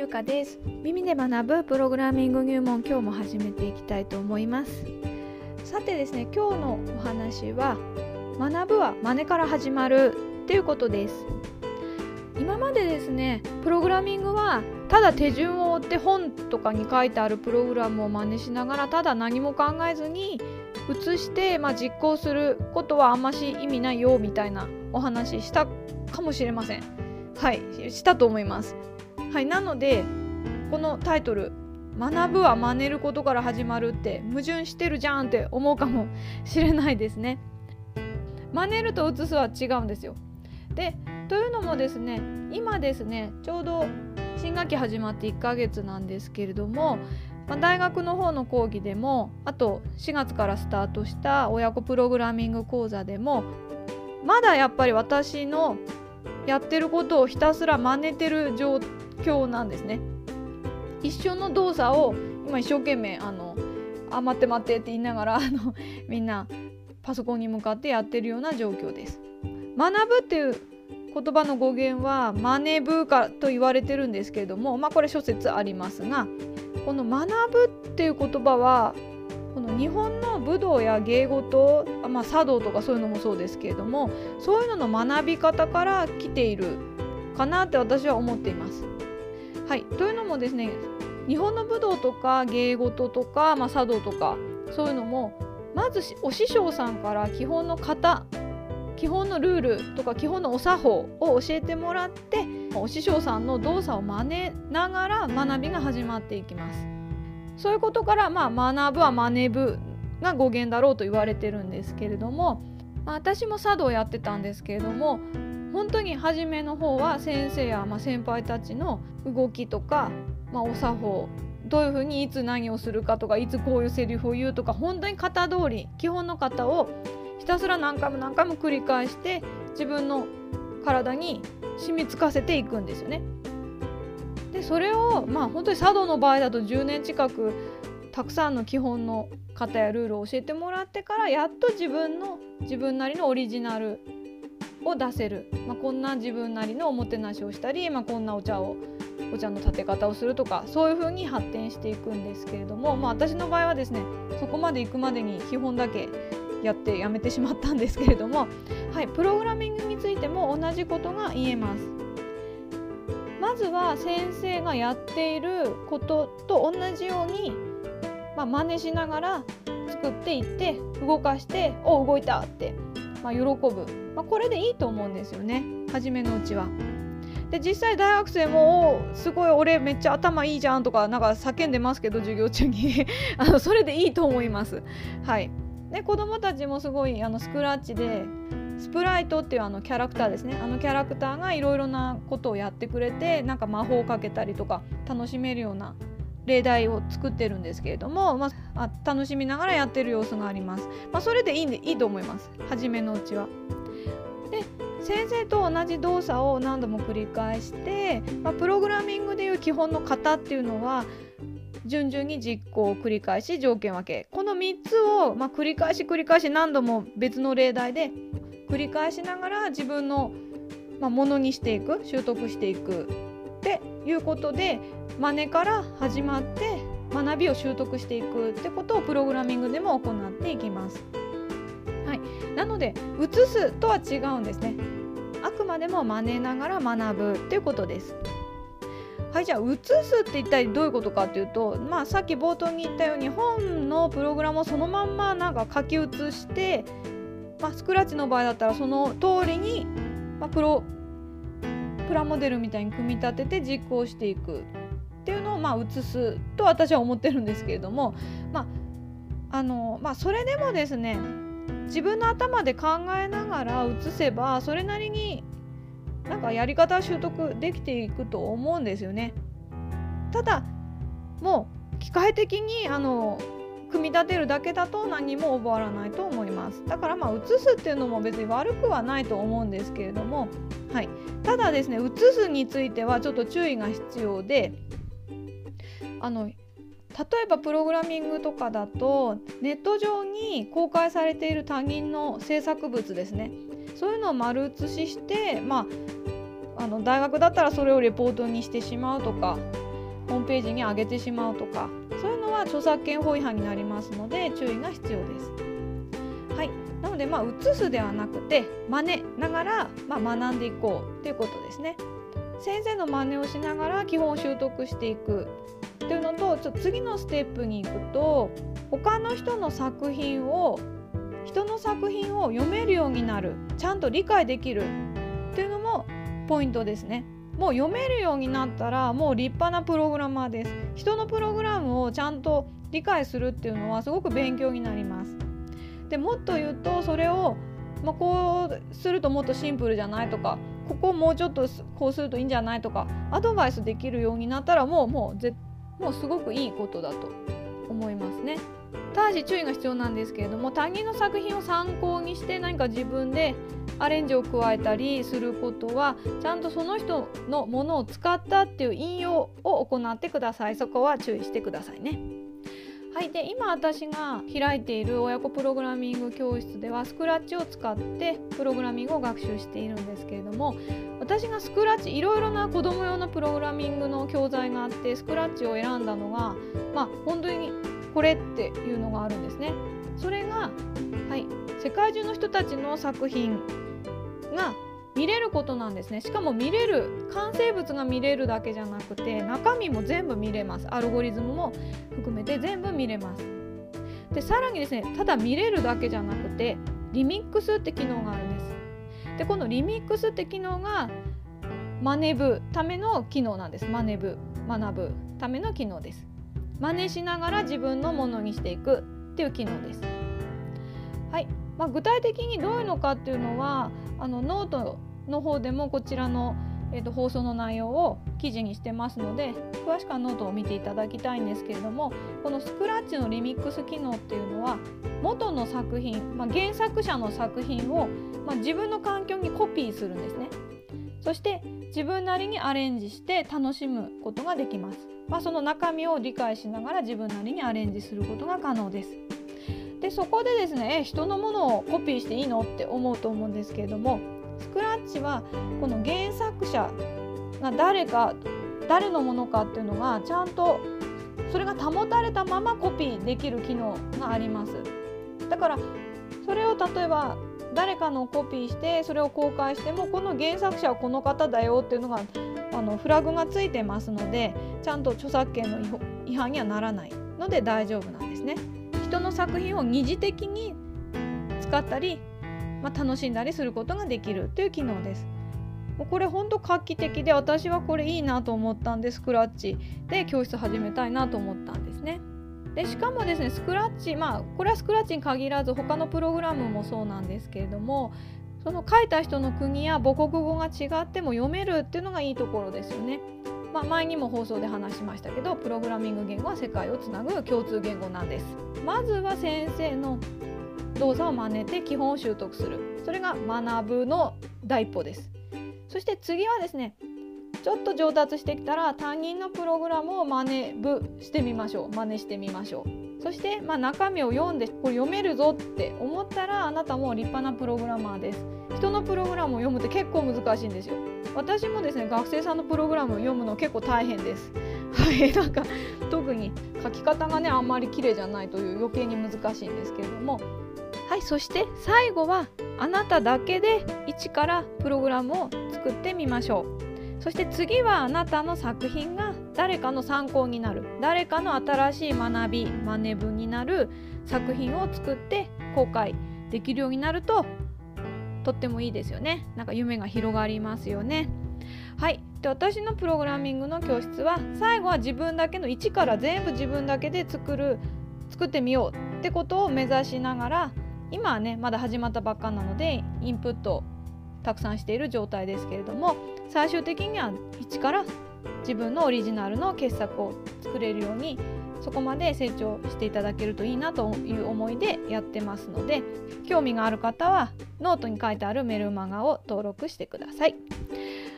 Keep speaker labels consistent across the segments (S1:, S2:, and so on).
S1: ゆかです。耳で学ぶプログラミング入門今日も始めていきたいと思います。さてですね今日のお話は学ぶは真似から始まるっていうことです。今までですねプログラミングはただ手順を追って本とかに書いてあるプログラムを真似しながらただ何も考えずに移して、まあ、実行することはあんまし意味ないよみたいなお話したかもしれません。はいしたと思います。はいなのでこのタイトル「学ぶは真似ることから始まる」って矛盾してるじゃんって思うかもしれないですね。真似ると移すは違うんですよ。でというのもですね今ですねちょうど新学期始まって1ヶ月なんですけれども、まあ、大学の方の講義でもあと4月からスタートした親子プログラミング講座でもまだやっぱり私のやってることをひたすら真似てる状況なんですね。一緒の動作を今一生懸命あのあ待って待ってって言いながらあのみんなパソコンに向かってやってるような状況です。学ぶっていう言葉の語源はマネブかと言われてるんですけれどもまあこれ諸説ありますがこの学ぶっていう言葉はこの日本の武道や芸事、まあ、茶道とかそういうのもそうですけれどもそういうのの学び方から来ているかなって私は思っています。はい、というのもですね日本の武道とか芸事とか、まあ、茶道とかそういうのもまずお師匠さんから基本の型基本のルールとか基本のお作法を教えてもらってお師匠さんの動作を真似ながら学びが始まっていきますそういうことから、まあ、学ぶは真似ぶが語源だろうと言われてるんですけれども、まあ、私も茶道やってたんですけれども本当に初めの方は先生や、まあ、先輩たちの動きとか、まあ、お作法どういうふうにいつ何をするかとかいつこういうセリフを言うとか本当に型通り基本の型をひたすら何回も何回も繰り返して自分の体に染みつかせていくんですよね。でそれをまあ本当に茶道の場合だと10年近くたくさんの基本の型やルールを教えてもらってからやっと自分の自分なりのオリジナルを出せる、まあ、こんな自分なりのおもてなしをしたり、まあ、こんなお茶をお茶の立て方をするとかそういう風に発展していくんですけれども、まあ、私の場合はですねそこまで行くまでに基本だけやってやめてしまったんですけれども、はい、プログラミングについても同じことが言えます。まずは先生がやっていることと同じように、まあ、真似しながら作っていって動かして「お動いた!」って、まあ、喜ぶ、まあ、これでいいと思うんですよね初めのうちは。で実際大学生も「すごい俺めっちゃ頭いいじゃん」とかなんか叫んでますけど授業中に あのそれでいいと思います。はいで子供たちもすごいあのスクラッチでスプライトっていうあのキャラクターですねあのキャラクターがいろいろなことをやってくれてなんか魔法をかけたりとか楽しめるような例題を作ってるんですけれども、まあ、楽しみながらやってる様子があります。まあ、それでいいんでいいと思います初めのうちは。で先生と同じ動作を何度も繰り返して、まあ、プログラミングでいう基本の型っていうのは順々に実行を繰り返し条件分けこの3つを、ま、繰り返し繰り返し何度も別の例題で繰り返しながら自分の、ま、ものにしていく習得していくっていうことで真似から始まって学びを習得していくってことをプログラミングでも行っていきます。はい、なので移すとは違うんですね。あくまでも真似ながら学ぶっていうことです。はいじゃあ移すって一体どういうことかっていうと、まあ、さっき冒頭に言ったように本のプログラムをそのまんまなんか書き写して、まあ、スクラッチの場合だったらその通りに、まあ、プロプラモデルみたいに組み立てて実行していくっていうのをまあ移すと私は思ってるんですけれども、まああのまあ、それでもですね自分の頭で考えながら移せばそれなりになんかやり方習得できていくと思うんですよね。ただもう機械的にあの組み立てるだけだと何も覚わらないと思います。だからまあ写すっていうのも別に悪くはないと思うんですけれども、はい、ただですね写すについてはちょっと注意が必要であの例えばプログラミングとかだとネット上に公開されている他人の制作物ですね。そういうのを丸写ししてまああの大学だったらそれをレポートにしてしまうとかホームページに上げてしまうとかそういうのは著作権法違反になりますので注意が必要です。はい、なのでまあ写すではなくて真似ながら、まあ、学んでいこうということですね。先生の真似をしながら基本を習得していくというのとちょっと次のステップに行くと他の人の作品を人の作品を読めるようになるちゃんと理解できるというのもポイントですね。もう読めるようになったらもう立派なプログラマーです。人のプログラムをちゃんと理解するっていうのはすごく勉強になります。でもっと言うとそれを、まあ、こうするともっとシンプルじゃないとかここもうちょっとこうするといいんじゃないとかアドバイスできるようになったらもうもうぜもうすごくいいことだと思いますね。ただし注意が必要なんですけれども他人の作品を参考にして何か自分でアレンジを加えたりすることはちゃんとその人のものを使ったっていう引用を行ってくださいそこは注意してくださいね。はい、で今私が開いている親子プログラミング教室ではスクラッチを使ってプログラミングを学習しているんですけれども私がスクラッチいろいろな子供用のプログラミングの教材があってスクラッチを選んだのがまあ本当にこれっていうのがあるんですね。それが、はい、世界中の人たちの作品が見れることなんですね。しかも見れる完成物が見れるだけじゃなくて中身も全部見れます。アルゴリズムも含めて全部見れます。でさらにですねただ見れるだけじゃなくてリミックスって機能があるんです。でこのリミックスって機能が真似ぶための機能なんです。真似ぶ学ぶための機能です。真似しながら自分のものにしていくっていう機能です。はい、まあ、具体的にどういうのかっていうのはあのノートの方でもこちらの、えーと、放送の内容を記事にしてますので詳しくはノートを見ていただきたいんですけれどもこのスクラッチのリミックス機能っていうのは元の作品、まあ、原作者の作品を、まあ、自分の環境にコピーするんですね。そして自分なりにアレンジして楽しむことができます。まあ、その中身を理解しながら自分なりにアレンジすることが可能です。でそこでですねえ人のものをコピーしていいの？って思うと思うんですけれどもスクラッチはこの原作者が誰か誰のものかっていうのがちゃんとそれが保たれたままコピーできる機能がありますだからそれを例えば誰かのコピーしてそれを公開してもこの原作者はこの方だよっていうのがあのフラグがついてますのでちゃんと著作権の違反にはならないので大丈夫なんですね。人の作品を二次的に使ったりまあ、楽しんだりすることができるという機能です。もうこれほんと画期的で私はこれいいなと思ったんでスクラッチで教室始めたいなと思ったんですね。でしかもですねスクラッチまあこれはスクラッチに限らず他のプログラムもそうなんですけれどもその書いた人の国や母国語が違っても読めるっていうのがいいところですよね。まあ、前にも放送で話しましたけどプログラミング言語は世界をつなぐ共通言語なんです。まずは先生の動作を真似て基本を習得するそれが学ぶの第一歩ですそして次はですねちょっと上達してきたら他人のプログラムを真似ぶしてみましょう。真似してみましょう。そして、まあ、中身を読んでこれ読めるぞって思ったらあなたも立派なプログラマーです。人のプログラムを読むって結構難しいんですよ。私もですね学生さんのプログラムを読むの結構大変です。はいなんか特に書き方がねあんまり綺麗じゃないという余計に難しいんですけれども。はいそして最後はあなただけで一からプログラムを作ってみましょう。そして次はあなたの作品が誰かの参考になる。誰かの新しい学び真似文になる作品を作って公開できるようになるととってもいいですよね。なんか夢が広がりますよね。はい。で私のプログラミングの教室は最後は自分だけの一から全部自分だけで作る作ってみようってことを目指しながら今はねまだ始まったばっかなのでインプットをたくさんしている状態ですけれども最終的には一から自分のオリジナルの傑作を作れるようにそこまで成長していただけるといいなという思いでやってますので興味がある方はノートに書いてあるメルマガを登録してください。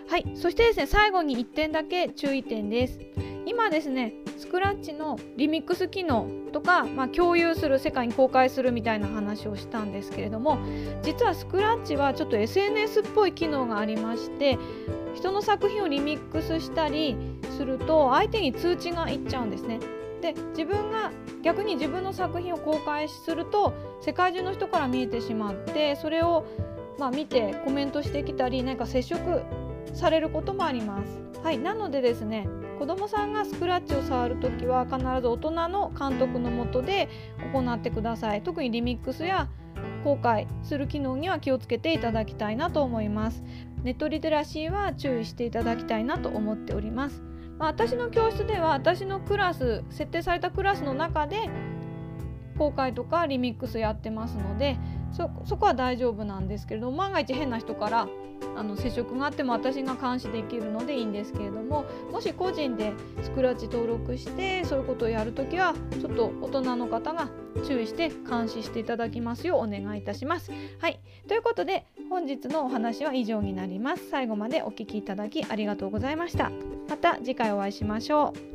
S1: はい、そしてですね最後に1点だけ注意点です。今ですねスクラッチのリミックス機能とか、まあ、共有する世界に公開するみたいな話をしたんですけれども実はスクラッチはちょっと SNS っぽい機能がありまして人の作品をリミックスしたりすると相手に通知がいっちゃうんですね。で自分が逆に自分の作品を公開すると世界中の人から見えてしまってそれをまあ見てコメントしてきたり何か接触されることもあります。はい、なのでですね子どもさんがスクラッチを触るときは必ず大人の監督のもとで行ってください。特にリミックスや公開する機能には気をつけていただきたいなと思います。ネットリテラシーは注意していただきたいなと思っております。まあ、私の教室では私のクラス設定されたクラスの中で公開とかリミックスやってますのでそこは大丈夫なんですけれども万が一変な人からあの接触があっても私が監視できるのでいいんですけれどももし個人でスクラッチ登録してそういうことをやるときはちょっと大人の方が注意して監視していただきますようお願いいたします。はいということで本日のお話は以上になります。最後までお聴きいただきありがとうございました。また次回お会いしましょう。